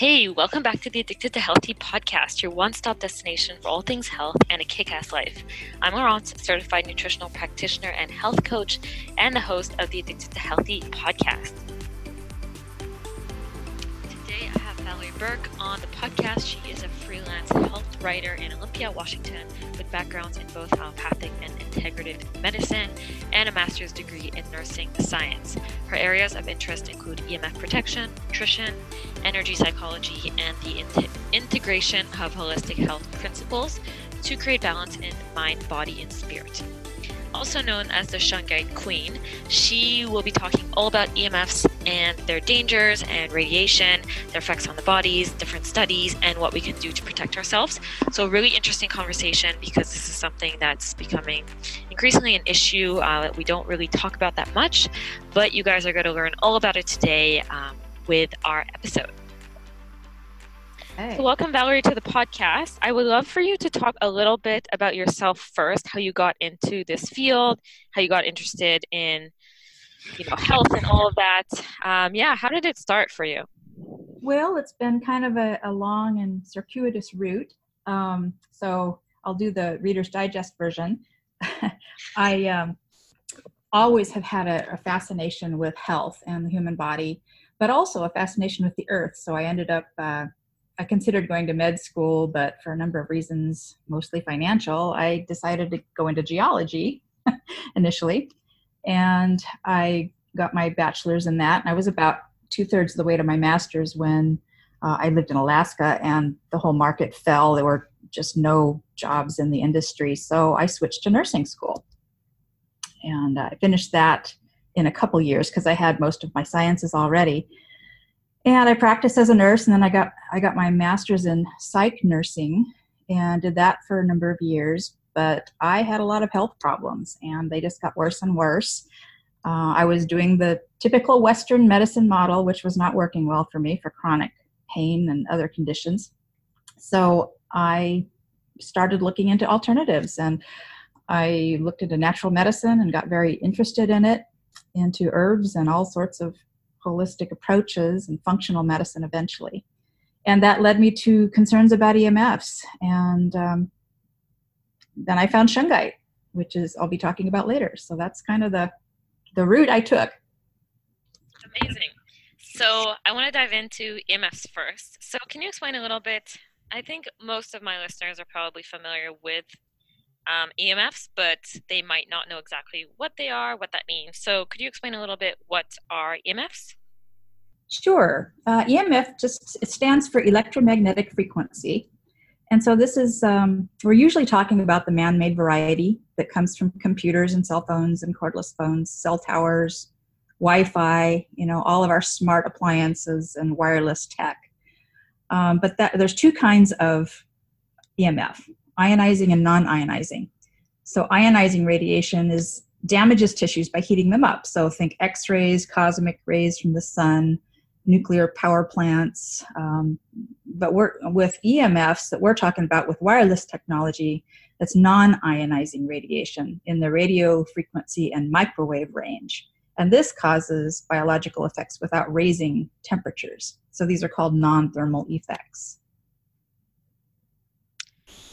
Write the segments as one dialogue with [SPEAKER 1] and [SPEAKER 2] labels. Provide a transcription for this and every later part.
[SPEAKER 1] Hey, welcome back to the Addicted to Healthy podcast, your one stop destination for all things health and a kick ass life. I'm Laurence, certified nutritional practitioner and health coach, and the host of the Addicted to Healthy podcast. Burke on the podcast. She is a freelance health writer in Olympia, Washington, with backgrounds in both allopathic and integrative medicine and a master's degree in nursing science. Her areas of interest include EMF protection, nutrition, energy psychology, and the in- integration of holistic health principles to create balance in mind, body, and spirit. Also known as the Shungite Queen, she will be talking all about EMFs and their dangers and radiation, their effects on the bodies, different studies, and what we can do to protect ourselves. So, a really interesting conversation because this is something that's becoming increasingly an issue uh, that we don't really talk about that much, but you guys are going to learn all about it today um, with our episode.
[SPEAKER 2] Hey.
[SPEAKER 1] So welcome, Valerie, to the podcast. I would love for you to talk a little bit about yourself first, how you got into this field, how you got interested in, you know, health and all of that. Um, yeah, how did it start for you?
[SPEAKER 2] Well, it's been kind of a, a long and circuitous route. Um, so I'll do the Reader's Digest version. I um, always have had a, a fascination with health and the human body, but also a fascination with the earth. So I ended up uh, I considered going to med school, but for a number of reasons, mostly financial, I decided to go into geology initially. And I got my bachelor's in that. And I was about two thirds of the way to my master's when uh, I lived in Alaska and the whole market fell. There were just no jobs in the industry. So I switched to nursing school. And I finished that in a couple years because I had most of my sciences already and I practiced as a nurse, and then I got I got my master's in psych nursing, and did that for a number of years. But I had a lot of health problems, and they just got worse and worse. Uh, I was doing the typical Western medicine model, which was not working well for me for chronic pain and other conditions. So I started looking into alternatives, and I looked into natural medicine and got very interested in it, into herbs and all sorts of holistic approaches and functional medicine eventually. And that led me to concerns about EMFs. And um, then I found shungite, which is I'll be talking about later. So that's kind of the the route I took.
[SPEAKER 1] Amazing. So I want to dive into EMFs first. So can you explain a little bit? I think most of my listeners are probably familiar with um, EMFs, but they might not know exactly what they are, what that means. So, could you explain a little bit what are EMFs?
[SPEAKER 2] Sure. Uh, EMF just it stands for electromagnetic frequency. And so this is, um, we're usually talking about the man made variety that comes from computers and cell phones and cordless phones, cell towers, Wi Fi, you know, all of our smart appliances and wireless tech. Um, but that, there's two kinds of EMF ionizing and non ionizing. So, ionizing radiation is damages tissues by heating them up. So, think X rays, cosmic rays from the sun, nuclear power plants. Um, but we're, with EMFs that we're talking about with wireless technology, that's non ionizing radiation in the radio frequency and microwave range. And this causes biological effects without raising temperatures. So these are called non thermal effects.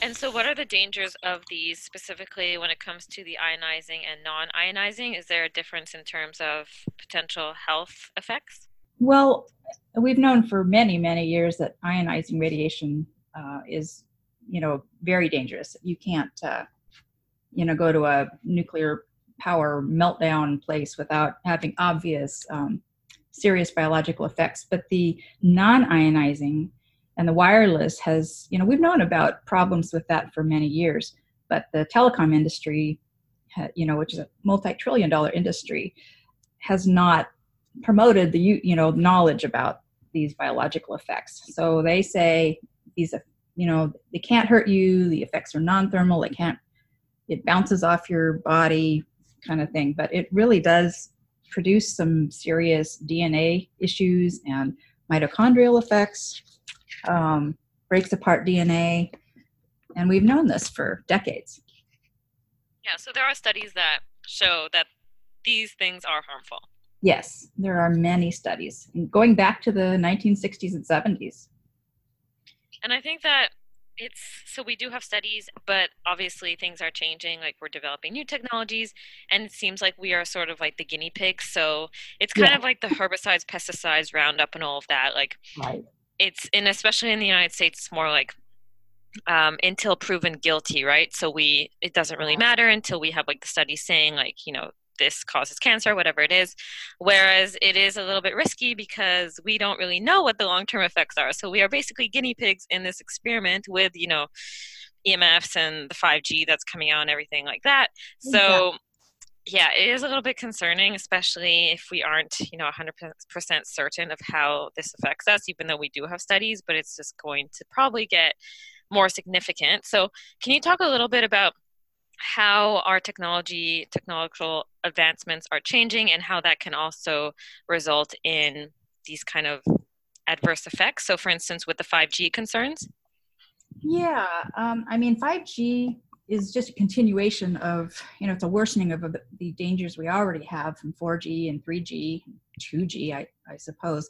[SPEAKER 1] And so, what are the dangers of these specifically when it comes to the ionizing and non ionizing? Is there a difference in terms of potential health effects?
[SPEAKER 2] Well, we've known for many, many years that ionizing radiation uh, is, you know, very dangerous. You can't, uh, you know, go to a nuclear power meltdown place without having obvious um, serious biological effects. But the non ionizing and the wireless has you know we've known about problems with that for many years but the telecom industry you know which is a multi-trillion dollar industry has not promoted the you know knowledge about these biological effects. So they say these you know they can't hurt you the effects are non-thermal they can't it bounces off your body kind of thing. But it really does produce some serious dna issues and mitochondrial effects um, breaks apart DNA, and we've known this for decades.
[SPEAKER 1] Yeah, so there are studies that show that these things are harmful.
[SPEAKER 2] Yes, there are many studies going back to the 1960s and 70s.
[SPEAKER 1] And I think that it's so we do have studies, but obviously things are changing. Like we're developing new technologies, and it seems like we are sort of like the guinea pigs. So it's kind yeah. of like the herbicides, pesticides, Roundup, and all of that. Like
[SPEAKER 2] right.
[SPEAKER 1] It's and especially in the United States, it's more like um, until proven guilty, right? So we it doesn't really matter until we have like the study saying like you know this causes cancer, whatever it is. Whereas it is a little bit risky because we don't really know what the long term effects are. So we are basically guinea pigs in this experiment with, you know, EMFs and the 5G that's coming out and everything like that. So, yeah, it is a little bit concerning, especially if we aren't, you know, 100% certain of how this affects us, even though we do have studies, but it's just going to probably get more significant. So, can you talk a little bit about how our technology technological advancements are changing and how that can also result in these kind of adverse effects so for instance with the 5g concerns
[SPEAKER 2] yeah um, i mean 5g is just a continuation of you know it's a worsening of the dangers we already have from 4g and 3g 2g i, I suppose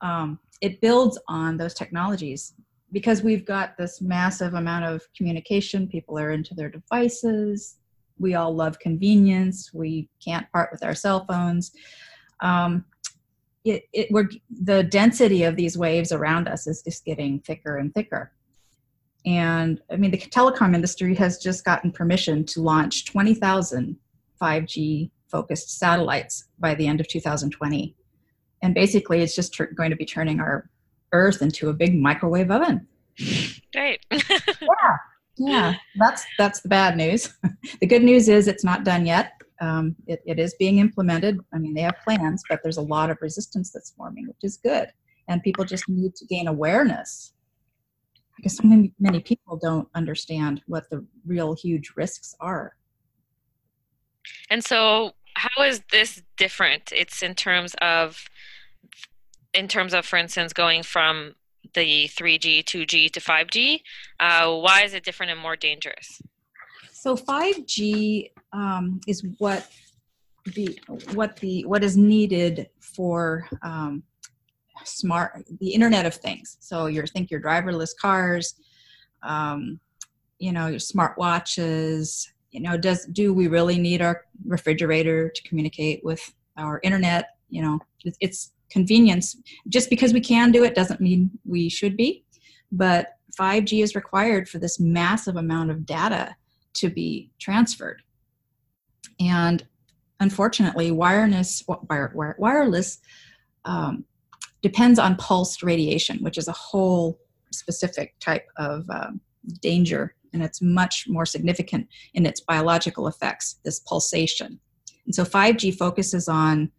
[SPEAKER 2] um, it builds on those technologies because we've got this massive amount of communication, people are into their devices. We all love convenience. We can't part with our cell phones. Um, it, it, we're, the density of these waves around us is just getting thicker and thicker. And I mean, the telecom industry has just gotten permission to launch 20,000 5G focused satellites by the end of 2020. And basically, it's just tr- going to be turning our earth into a big microwave oven.
[SPEAKER 1] Great.
[SPEAKER 2] yeah. Yeah. That's that's the bad news. the good news is it's not done yet. Um, it, it is being implemented. I mean, they have plans, but there's a lot of resistance that's forming, which is good. And people just need to gain awareness because so many, many people don't understand what the real huge risks are.
[SPEAKER 1] And so, how is this different? It's in terms of in terms of, for instance, going from the 3G, 2G to 5G. Uh, why is it different and more dangerous?
[SPEAKER 2] So 5G um, is what the what the what is needed for um, smart the Internet of Things. So you think your driverless cars, um, you know, your smart watches. You know, does do we really need our refrigerator to communicate with our internet? You know, it's convenience. Just because we can do it doesn't mean we should be. But 5G is required for this massive amount of data to be transferred. And unfortunately, wireless, wireless um, depends on pulsed radiation, which is a whole specific type of um, danger, and it's much more significant in its biological effects, this pulsation. And so 5G focuses on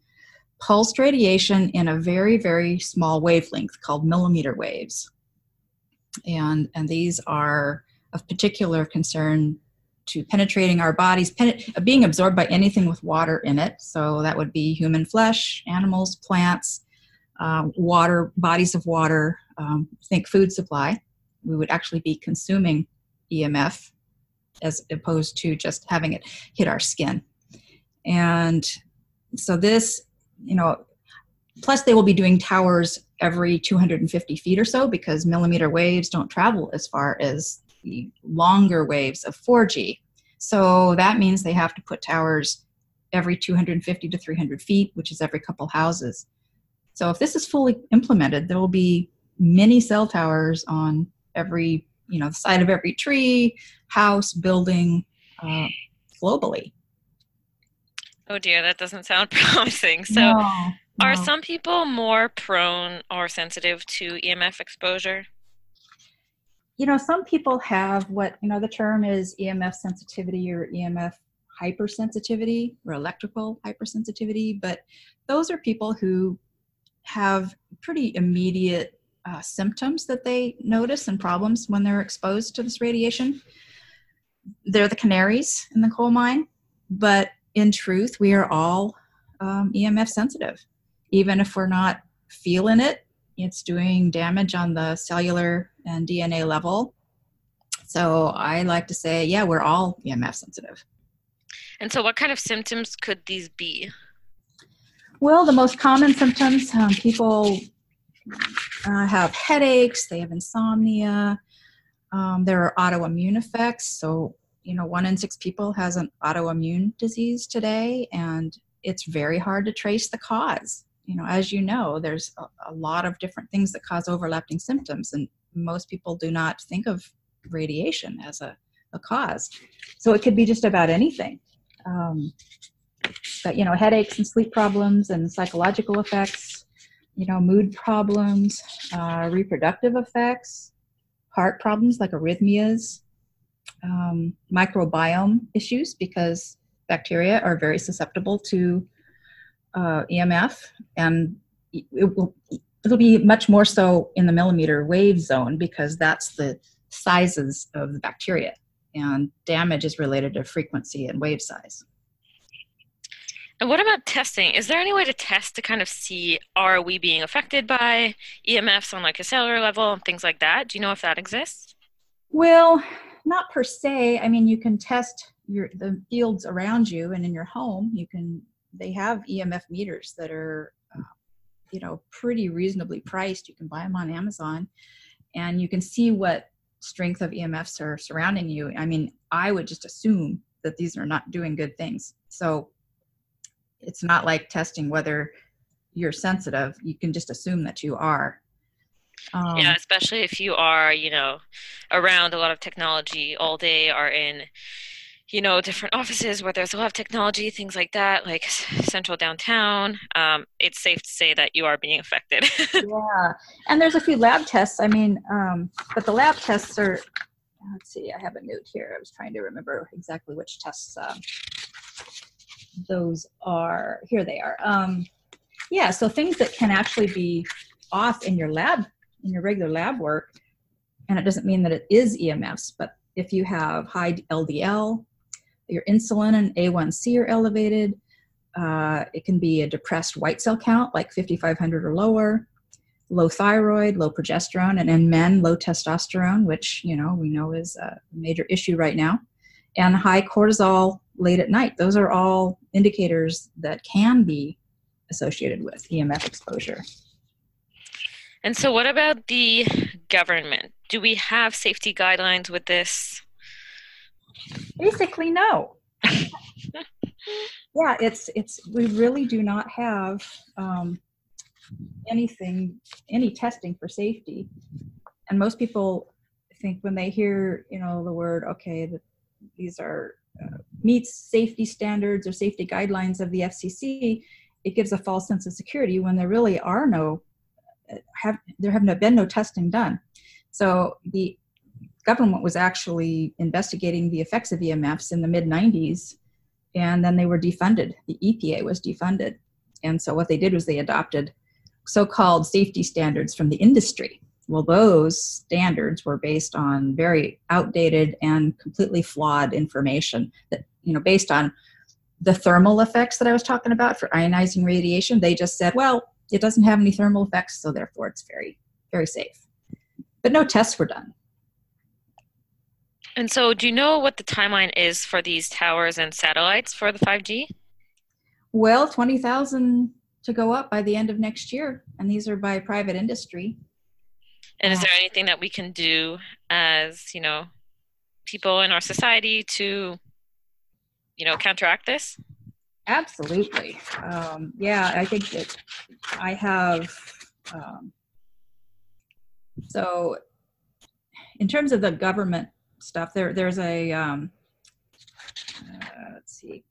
[SPEAKER 2] pulsed radiation in a very, very small wavelength called millimeter waves. And, and these are of particular concern to penetrating our bodies, being absorbed by anything with water in it. So that would be human flesh, animals, plants, uh, water, bodies of water, um, think food supply. We would actually be consuming EMF as opposed to just having it hit our skin. And so this you know, plus they will be doing towers every 250 feet or so because millimeter waves don't travel as far as the longer waves of 4G. So that means they have to put towers every 250 to 300 feet, which is every couple houses. So if this is fully implemented, there will be many cell towers on every, you know, the side of every tree, house, building, uh, globally.
[SPEAKER 1] Oh dear, that doesn't sound promising. So, no, no. are some people more prone or sensitive to EMF exposure?
[SPEAKER 2] You know, some people have what, you know, the term is EMF sensitivity or EMF hypersensitivity or electrical hypersensitivity, but those are people who have pretty immediate uh, symptoms that they notice and problems when they're exposed to this radiation. They're the canaries in the coal mine, but in truth, we are all um, EMF sensitive. Even if we're not feeling it, it's doing damage on the cellular and DNA level. So I like to say, yeah, we're all EMF sensitive.
[SPEAKER 1] And so, what kind of symptoms could these be?
[SPEAKER 2] Well, the most common symptoms um, people uh, have headaches, they have insomnia. Um, there are autoimmune effects. So, you know, one in six people has an autoimmune disease today, and it's very hard to trace the cause. You know, as you know, there's a, a lot of different things that cause overlapping symptoms, and most people do not think of radiation as a, a cause. So it could be just about anything. Um, but, you know, headaches and sleep problems and psychological effects, you know, mood problems, uh, reproductive effects, heart problems like arrhythmias, um, microbiome issues because bacteria are very susceptible to uh, EMF, and it will it'll be much more so in the millimeter wave zone because that's the sizes of the bacteria, and damage is related to frequency and wave size.
[SPEAKER 1] And what about testing? Is there any way to test to kind of see are we being affected by EMFs on like a cellular level and things like that? Do you know if that exists?
[SPEAKER 2] Well, not per se. I mean, you can test your the fields around you and in your home. You can they have EMF meters that are uh, you know pretty reasonably priced. You can buy them on Amazon, and you can see what strength of EMFs are surrounding you. I mean, I would just assume that these are not doing good things. So it's not like testing whether you're sensitive. You can just assume that you are.
[SPEAKER 1] Um, yeah, especially if you are, you know, around a lot of technology all day, are in, you know, different offices where there's a lot of technology, things like that, like central downtown. Um, it's safe to say that you are being affected.
[SPEAKER 2] yeah, and there's a few lab tests. I mean, um, but the lab tests are. Let's see. I have a note here. I was trying to remember exactly which tests. Those are here they are um, yeah so things that can actually be off in your lab in your regular lab work and it doesn't mean that it is emfs but if you have high ldl your insulin and a1c are elevated uh, it can be a depressed white cell count like 5500 or lower low thyroid low progesterone and in men low testosterone which you know we know is a major issue right now and high cortisol late at night. Those are all indicators that can be associated with EMF exposure.
[SPEAKER 1] And so, what about the government? Do we have safety guidelines with this?
[SPEAKER 2] Basically, no. yeah, it's it's we really do not have um, anything any testing for safety, and most people think when they hear you know the word okay that these are meets safety standards or safety guidelines of the FCC, it gives a false sense of security when there really are no have there have been no testing done. So the government was actually investigating the effects of EMFs in the mid 90s, and then they were defunded. The EPA was defunded, and so what they did was they adopted so-called safety standards from the industry well, those standards were based on very outdated and completely flawed information that, you know, based on the thermal effects that I was talking about for ionizing radiation. They just said, well, it doesn't have any thermal effects, so therefore it's very, very safe. But no tests were done.
[SPEAKER 1] And so, do you know what the timeline is for these towers and satellites for the 5G?
[SPEAKER 2] Well, 20,000 to go up by the end of next year, and these are by private industry.
[SPEAKER 1] And is there anything that we can do as, you know, people in our society to, you know, counteract this?
[SPEAKER 2] Absolutely. Um, yeah, I think that I have. Um, so, in terms of the government stuff, there there's a um, uh, let's see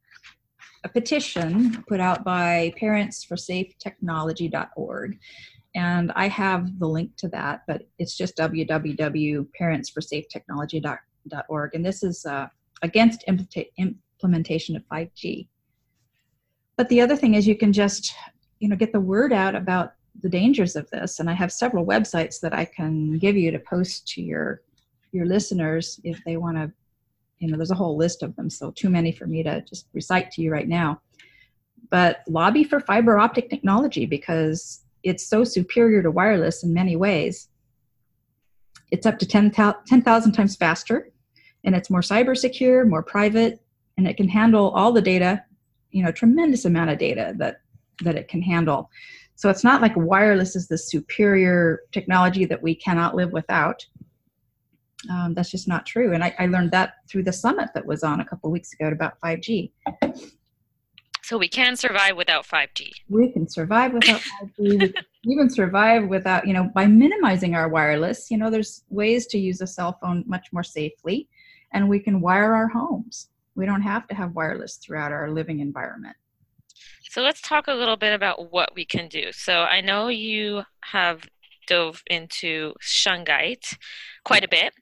[SPEAKER 2] a petition put out by Parents for Safe Technology.org, and I have the link to that, but it's just www.parentsforsafetechnology.org. And this is uh, against implementation of 5G. But the other thing is you can just, you know, get the word out about the dangers of this. And I have several websites that I can give you to post to your your listeners if they want to. You know, there's a whole list of them, so too many for me to just recite to you right now. But lobby for fiber optic technology because it's so superior to wireless in many ways. It's up to 10,000 10, times faster, and it's more cyber secure, more private, and it can handle all the data, you know, tremendous amount of data that that it can handle. So it's not like wireless is the superior technology that we cannot live without. Um, that's just not true. And I, I, learned that through the summit that was on a couple weeks ago about 5G.
[SPEAKER 1] So we can survive without 5G.
[SPEAKER 2] We can survive without 5G. we can even survive without, you know, by minimizing our wireless. You know, there's ways to use a cell phone much more safely, and we can wire our homes. We don't have to have wireless throughout our living environment.
[SPEAKER 1] So let's talk a little bit about what we can do. So I know you have dove into shungite quite a bit.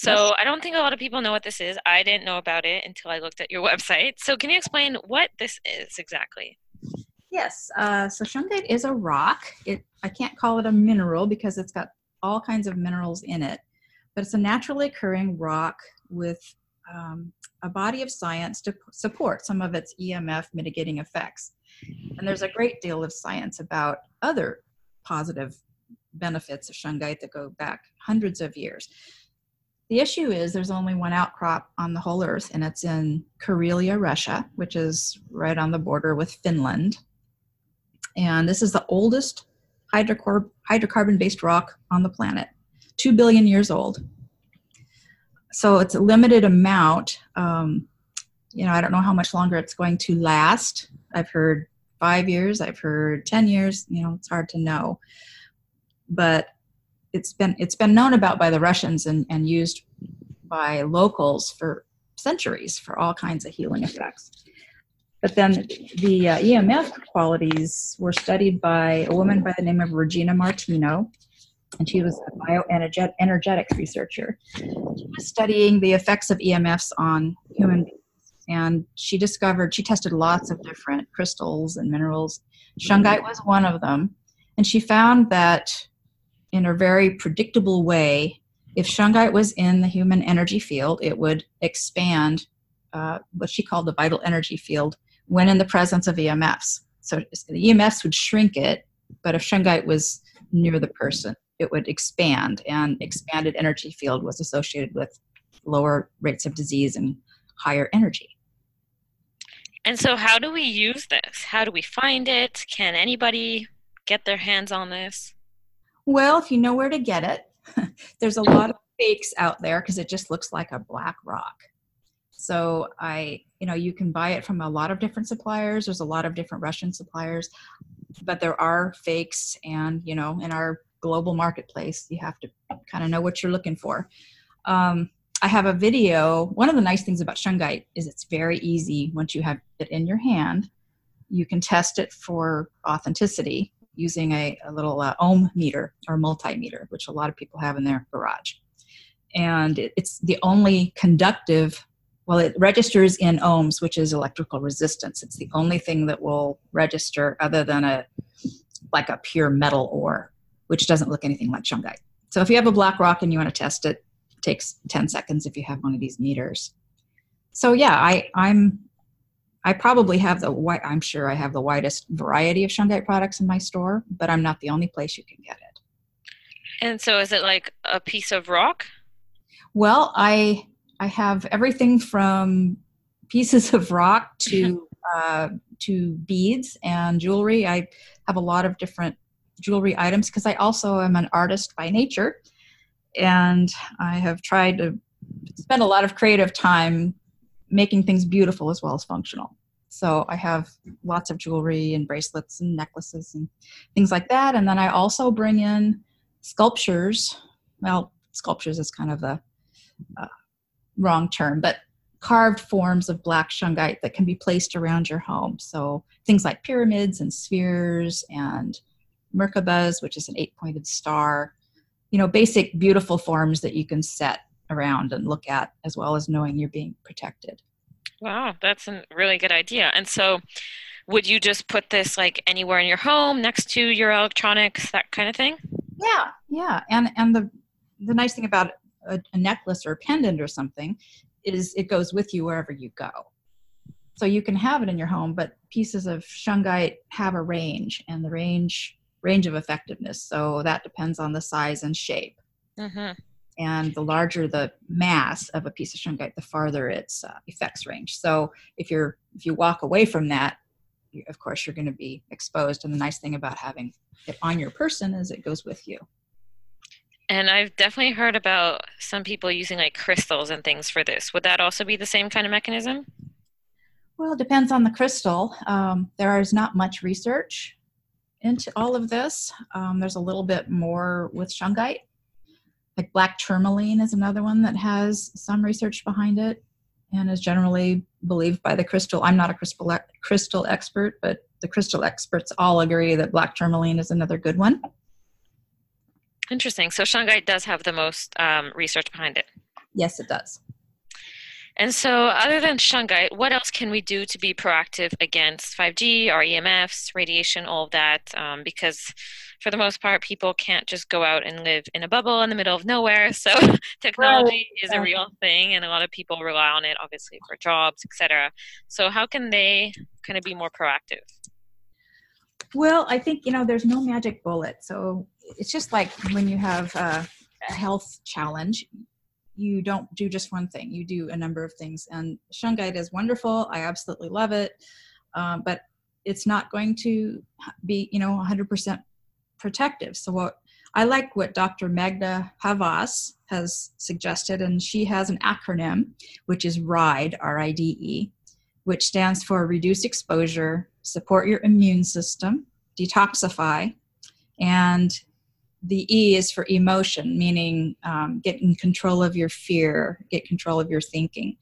[SPEAKER 1] So. I don't think a lot of people know what this is. I didn't know about it until I looked at your website. So can you explain what this is exactly?
[SPEAKER 2] Yes. Uh, so shungite is a rock. It I can't call it a mineral because it's got all kinds of minerals in it, but it's a naturally occurring rock with um, a body of science to support some of its EMF mitigating effects. And there's a great deal of science about other positive benefits of shungite that go back hundreds of years. The issue is there's only one outcrop on the whole earth, and it's in Karelia, Russia, which is right on the border with Finland. And this is the oldest hydrocarbon based rock on the planet, two billion years old. So it's a limited amount. Um, you know, I don't know how much longer it's going to last. I've heard five years, I've heard 10 years, you know, it's hard to know. But it's been it's been known about by the Russians and, and used by locals for centuries for all kinds of healing effects. But then the uh, EMF qualities were studied by a woman by the name of Regina Martino, and she was a bioenergetics researcher. She was studying the effects of EMFs on human beings and she discovered she tested lots of different crystals and minerals shungite was one of them and she found that in a very predictable way if shungite was in the human energy field it would expand uh, what she called the vital energy field when in the presence of emfs so the emfs would shrink it but if shungite was near the person it would expand and expanded energy field was associated with lower rates of disease and higher energy
[SPEAKER 1] and so, how do we use this? How do we find it? Can anybody get their hands on this?
[SPEAKER 2] Well, if you know where to get it, there's a lot of fakes out there because it just looks like a black rock. So I, you know, you can buy it from a lot of different suppliers. There's a lot of different Russian suppliers, but there are fakes, and you know, in our global marketplace, you have to kind of know what you're looking for. Um, I have a video. One of the nice things about shungite is it's very easy once you have it in your hand. You can test it for authenticity using a, a little uh, ohm meter or multimeter, which a lot of people have in their garage. And it, it's the only conductive, well, it registers in ohms, which is electrical resistance. It's the only thing that will register other than a like a pure metal ore, which doesn't look anything like shungite. So if you have a black rock and you want to test it, takes 10 seconds if you have one of these meters. So yeah, I, I'm I probably have the I'm sure I have the widest variety of shungite products in my store, but I'm not the only place you can get it.
[SPEAKER 1] And so is it like a piece of rock?
[SPEAKER 2] Well, I I have everything from pieces of rock to uh, to beads and jewelry. I have a lot of different jewelry items because I also am an artist by nature and I have tried to spend a lot of creative time making things beautiful as well as functional. So I have lots of jewelry and bracelets and necklaces and things like that. And then I also bring in sculptures. Well, sculptures is kind of the uh, wrong term, but carved forms of black shungite that can be placed around your home. So things like pyramids and spheres and Merkabahs, which is an eight pointed star, you know basic beautiful forms that you can set around and look at as well as knowing you're being protected
[SPEAKER 1] wow that's a really good idea and so would you just put this like anywhere in your home next to your electronics that kind of thing
[SPEAKER 2] yeah yeah and and the the nice thing about a, a necklace or a pendant or something is it goes with you wherever you go so you can have it in your home but pieces of shungite have a range and the range range of effectiveness. So that depends on the size and shape. Mm-hmm. And the larger the mass of a piece of shungite, the farther its uh, effects range. So if you're if you walk away from that you, of course, you're going to be exposed. And the nice thing about having it on your person is it goes with you.
[SPEAKER 1] And I've definitely heard about some people using like crystals and things for this. Would that also be the same kind of mechanism?
[SPEAKER 2] Well, it depends on the crystal. Um, there is not much research into all of this. Um, there's a little bit more with shungite. Like black tourmaline is another one that has some research behind it and is generally believed by the crystal. I'm not a crystal crystal expert, but the crystal experts all agree that black tourmaline is another good one.
[SPEAKER 1] Interesting. So shungite does have the most um, research behind it.
[SPEAKER 2] Yes, it does.
[SPEAKER 1] And so, other than shungite, what else can we do to be proactive against 5G or EMFs, radiation, all of that? Um, because for the most part, people can't just go out and live in a bubble in the middle of nowhere. So, technology right. is a real thing, and a lot of people rely on it, obviously, for jobs, etc. So, how can they kind of be more proactive?
[SPEAKER 2] Well, I think you know, there's no magic bullet. So it's just like when you have a health challenge you don't do just one thing you do a number of things. And shungite is wonderful. I absolutely love it. Um, but it's not going to be you know 100% protective. So what i like what dr magda havas has suggested and she has an acronym which is ride r-i-d-e which stands for reduce exposure support your immune system detoxify and the E is for emotion, meaning um, get in control of your fear, get control of your thinking,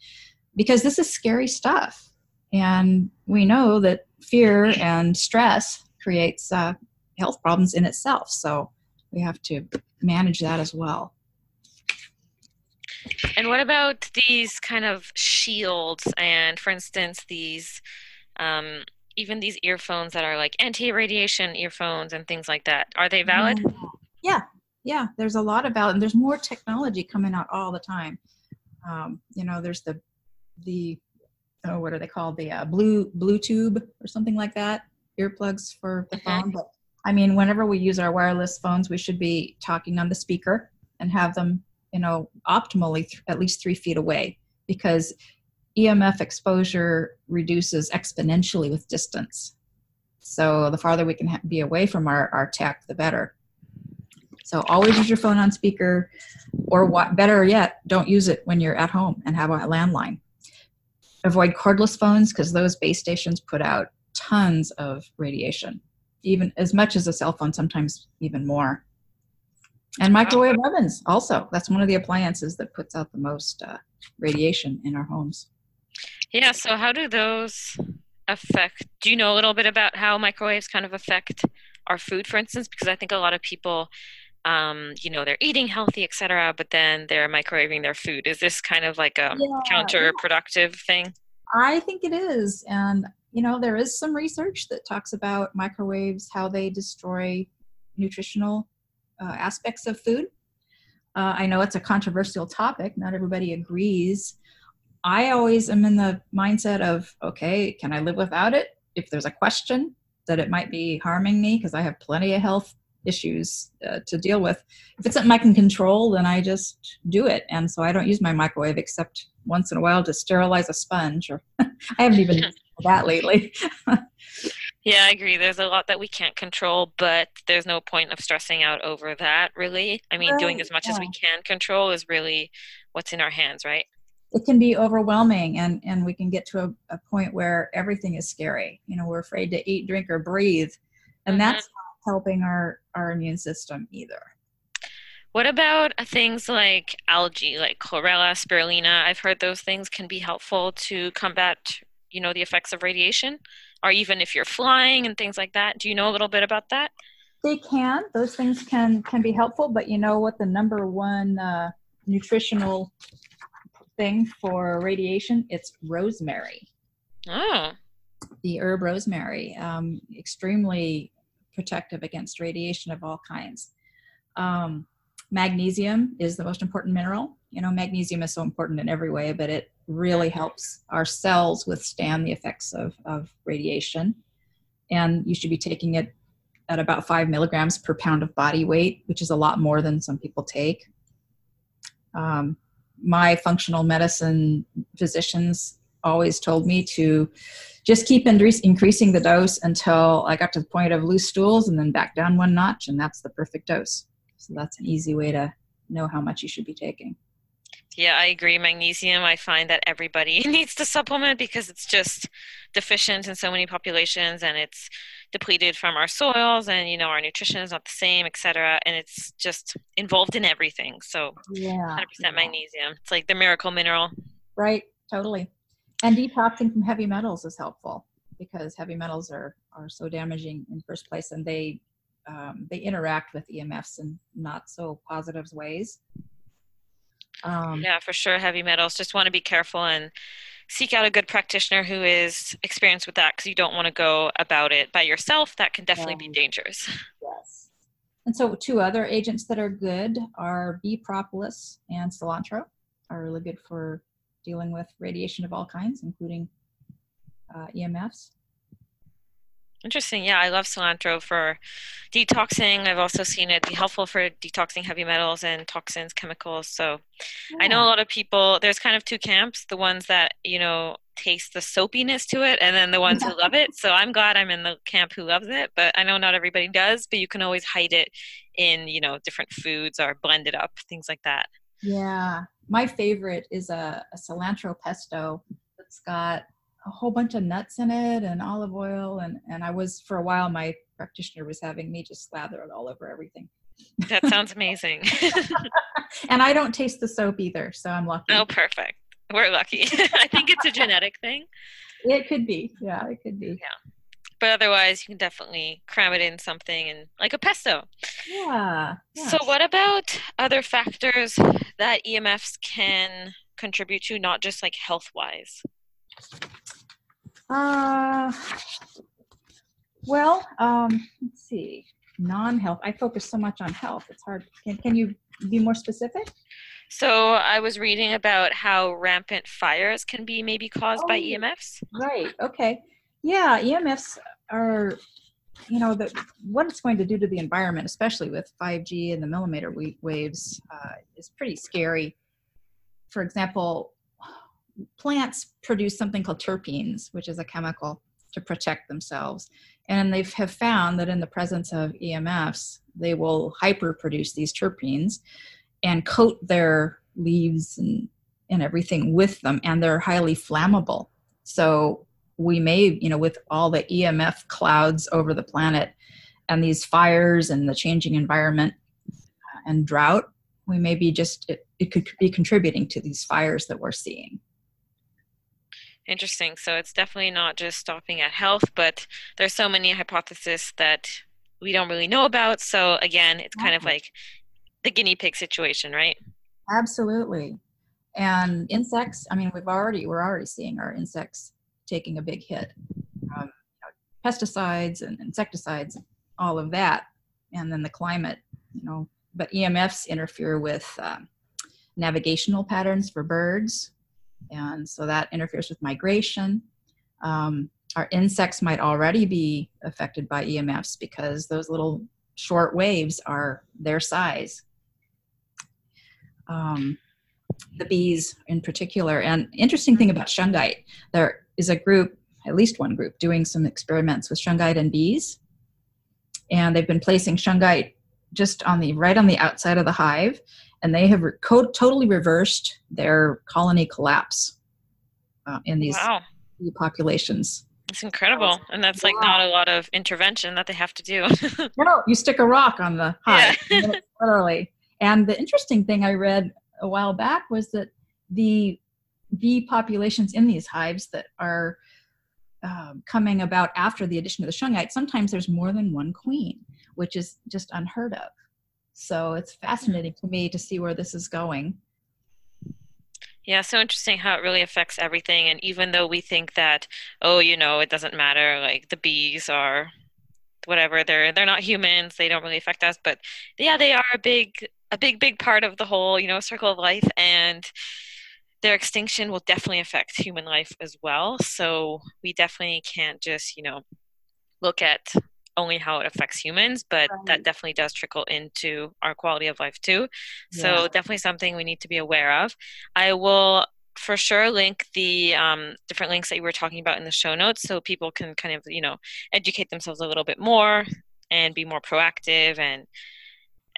[SPEAKER 2] because this is scary stuff, and we know that fear and stress creates uh, health problems in itself. So we have to manage that as well.
[SPEAKER 1] And what about these kind of shields, and for instance, these um, even these earphones that are like anti-radiation earphones and things like that? Are they valid?
[SPEAKER 2] Yeah yeah there's a lot about and there's more technology coming out all the time. Um, you know there's the the oh what are they called? The uh, blue bluetooth or something like that earplugs for the phone but i mean whenever we use our wireless phones we should be talking on the speaker and have them you know optimally th- at least three feet away because emf exposure reduces exponentially with distance. So the farther we can ha- be away from our, our tech the better so always use your phone on speaker, or what, better yet, don't use it when you're at home and have a landline. Avoid cordless phones because those base stations put out tons of radiation, even as much as a cell phone, sometimes even more. And microwave ovens also. That's one of the appliances that puts out the most uh, radiation in our homes.
[SPEAKER 1] Yeah. So how do those affect? Do you know a little bit about how microwaves kind of affect our food, for instance? Because I think a lot of people um, you know, they're eating healthy, etc., but then they're microwaving their food. Is this kind of like a yeah, counterproductive yeah. thing?
[SPEAKER 2] I think it is. And, you know, there is some research that talks about microwaves, how they destroy nutritional uh, aspects of food. Uh, I know it's a controversial topic, not everybody agrees. I always am in the mindset of, okay, can I live without it? If there's a question that it might be harming me, because I have plenty of health issues uh, to deal with. If it's something I can control, then I just do it. And so I don't use my microwave except once in a while to sterilize a sponge. Or I haven't even that lately.
[SPEAKER 1] yeah, I agree. There's a lot that we can't control, but there's no point of stressing out over that. Really, I mean, right, doing as much yeah. as we can control is really what's in our hands, right?
[SPEAKER 2] It can be overwhelming, and and we can get to a, a point where everything is scary. You know, we're afraid to eat, drink, or breathe, and mm-hmm. that's helping our our immune system either.
[SPEAKER 1] What about things like algae, like chlorella, spirulina? I've heard those things can be helpful to combat, you know, the effects of radiation, or even if you're flying and things like that. Do you know a little bit about that?
[SPEAKER 2] They can. Those things can can be helpful, but you know what? The number one uh, nutritional thing for radiation it's rosemary.
[SPEAKER 1] Oh.
[SPEAKER 2] The herb rosemary, um, extremely protective against radiation of all kinds. Um, magnesium is the most important mineral. You know, magnesium is so important in every way, but it really helps our cells withstand the effects of, of radiation. And you should be taking it at about five milligrams per pound of body weight, which is a lot more than some people take. Um, my functional medicine physicians always told me to just keep increasing the dose until I got to the point of loose stools and then back down one notch, and that's the perfect dose. So that's an easy way to know how much you should be taking.
[SPEAKER 1] Yeah, I agree. Magnesium, I find that everybody needs to supplement because it's just deficient in so many populations and it's depleted from our soils and you know our nutrition is not the same, etc. And it's just involved in everything. So
[SPEAKER 2] yeah,
[SPEAKER 1] 100%
[SPEAKER 2] yeah.
[SPEAKER 1] magnesium. It's like the miracle mineral.
[SPEAKER 2] Right, totally. And detoxing from heavy metals is helpful because heavy metals are are so damaging in first place and they um, they interact with EMFs in not so positive ways.
[SPEAKER 1] Um, yeah, for sure. Heavy metals. Just want to be careful and seek out a good practitioner who is experienced with that because you don't want to go about it by yourself. That can definitely yeah. be dangerous.
[SPEAKER 2] Yes. And so, two other agents that are good are bee propolis and cilantro, are really good for dealing with radiation of all kinds, including uh, EMFs.
[SPEAKER 1] Interesting. Yeah, I love cilantro for detoxing. I've also seen it be helpful for detoxing heavy metals and toxins, chemicals. So yeah. I know a lot of people, there's kind of two camps the ones that, you know, taste the soapiness to it and then the ones who love it. So I'm glad I'm in the camp who loves it, but I know not everybody does, but you can always hide it in, you know, different foods or blend it up, things like that.
[SPEAKER 2] Yeah. My favorite is a, a cilantro pesto that's got a whole bunch of nuts in it and olive oil and and I was for a while my practitioner was having me just slather it all over everything.
[SPEAKER 1] That sounds amazing.
[SPEAKER 2] and I don't taste the soap either, so I'm lucky.
[SPEAKER 1] Oh, perfect. We're lucky. I think it's a genetic thing.
[SPEAKER 2] It could be. Yeah, it could be.
[SPEAKER 1] Yeah. But otherwise, you can definitely cram it in something and like a pesto.
[SPEAKER 2] Yeah.
[SPEAKER 1] So, what about other factors that EMFs can contribute to, not just like health wise?
[SPEAKER 2] Uh, well, um, let's see. Non-health. I focus so much on health. It's hard. Can can you be more specific?
[SPEAKER 1] So I was reading about how rampant fires can be maybe caused oh, by EMFs.
[SPEAKER 2] Right. Okay. Yeah, EMFs are, you know, what it's going to do to the environment, especially with 5G and the millimeter waves, uh, is pretty scary. For example, plants produce something called terpenes, which is a chemical to protect themselves. And they have found that in the presence of EMFs, they will hyperproduce these terpenes and coat their leaves and, and everything with them, and they're highly flammable. So we may, you know, with all the EMF clouds over the planet and these fires and the changing environment and drought, we may be just, it, it could be contributing to these fires that we're seeing.
[SPEAKER 1] Interesting. So it's definitely not just stopping at health, but there's so many hypotheses that we don't really know about. So again, it's kind of like the guinea pig situation, right?
[SPEAKER 2] Absolutely. And insects, I mean, we've already, we're already seeing our insects taking a big hit. Um, you know, pesticides and insecticides, all of that. And then the climate, you know, but EMFs interfere with um, navigational patterns for birds, and so that interferes with migration. Um, our insects might already be affected by EMFs because those little short waves are their size. Um, the bees in particular. And interesting thing about shungite, there is a group, at least one group, doing some experiments with shungite and bees. And they've been placing shungite just on the right on the outside of the hive and they have re- co- totally reversed their colony collapse uh, in these wow. populations.
[SPEAKER 1] It's incredible, and that's like not a lot of intervention that they have to do.
[SPEAKER 2] no, you stick a rock on the hive, yeah. literally. And the interesting thing I read a while back was that the bee populations in these hives that are um, coming about after the addition of the shungite, sometimes there's more than one queen, which is just unheard of. So it's fascinating to me to see where this is going.
[SPEAKER 1] Yeah, so interesting how it really affects everything. And even though we think that, oh, you know, it doesn't matter, like the bees are whatever, they're they're not humans, they don't really affect us, but yeah, they are a big a big, big part of the whole, you know, circle of life and their extinction will definitely affect human life as well. So we definitely can't just, you know, look at only how it affects humans, but right. that definitely does trickle into our quality of life too. So yeah. definitely something we need to be aware of. I will for sure link the um, different links that you were talking about in the show notes so people can kind of you know educate themselves a little bit more and be more proactive and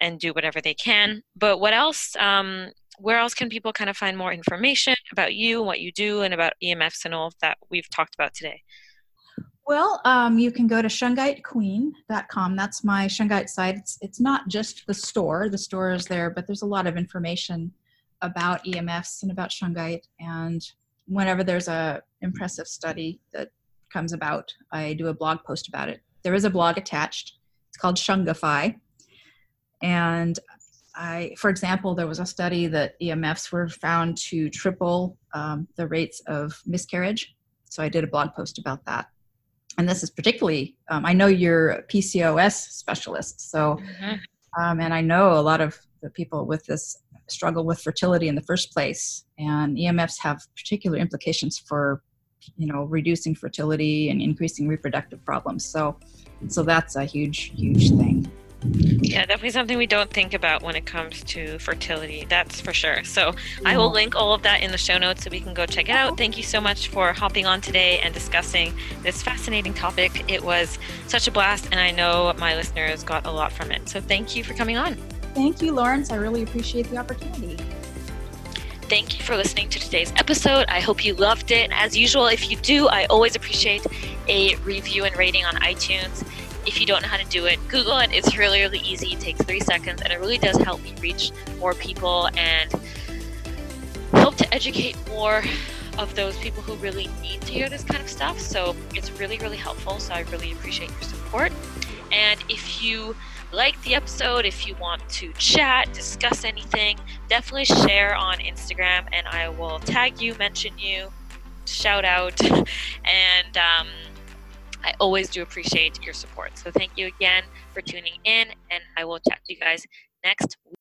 [SPEAKER 1] and do whatever they can but what else um, where else can people kind of find more information about you what you do and about emfs and all that we've talked about today
[SPEAKER 2] well, um, you can go to shungitequeen.com. That's my Shungite site. It's, it's not just the store, the store is there, but there's a lot of information about EMFs and about Shungite. And whenever there's a impressive study that comes about, I do a blog post about it. There is a blog attached. It's called Shungify. And I, for example, there was a study that EMFs were found to triple um, the rates of miscarriage. So I did a blog post about that and this is particularly um, i know you're a pcos specialist so mm-hmm. um, and i know a lot of the people with this struggle with fertility in the first place and emfs have particular implications for you know reducing fertility and increasing reproductive problems so so that's a huge huge thing
[SPEAKER 1] yeah, definitely something we don't think about when it comes to fertility. That's for sure. So I will mm-hmm. link all of that in the show notes so we can go check it out. Thank you so much for hopping on today and discussing this fascinating topic. It was such a blast, and I know my listeners got a lot from it. So thank you for coming on.
[SPEAKER 2] Thank you, Lawrence. I really appreciate the opportunity.
[SPEAKER 1] Thank you for listening to today's episode. I hope you loved it. As usual, if you do, I always appreciate a review and rating on iTunes. If you don't know how to do it, Google it. It's really, really easy. It takes three seconds, and it really does help me reach more people and help to educate more of those people who really need to hear this kind of stuff. So it's really, really helpful. So I really appreciate your support. And if you like the episode, if you want to chat, discuss anything, definitely share on Instagram and I will tag you, mention you, shout out, and um, I always do appreciate your support. So thank you again for tuning in, and I will chat to you guys next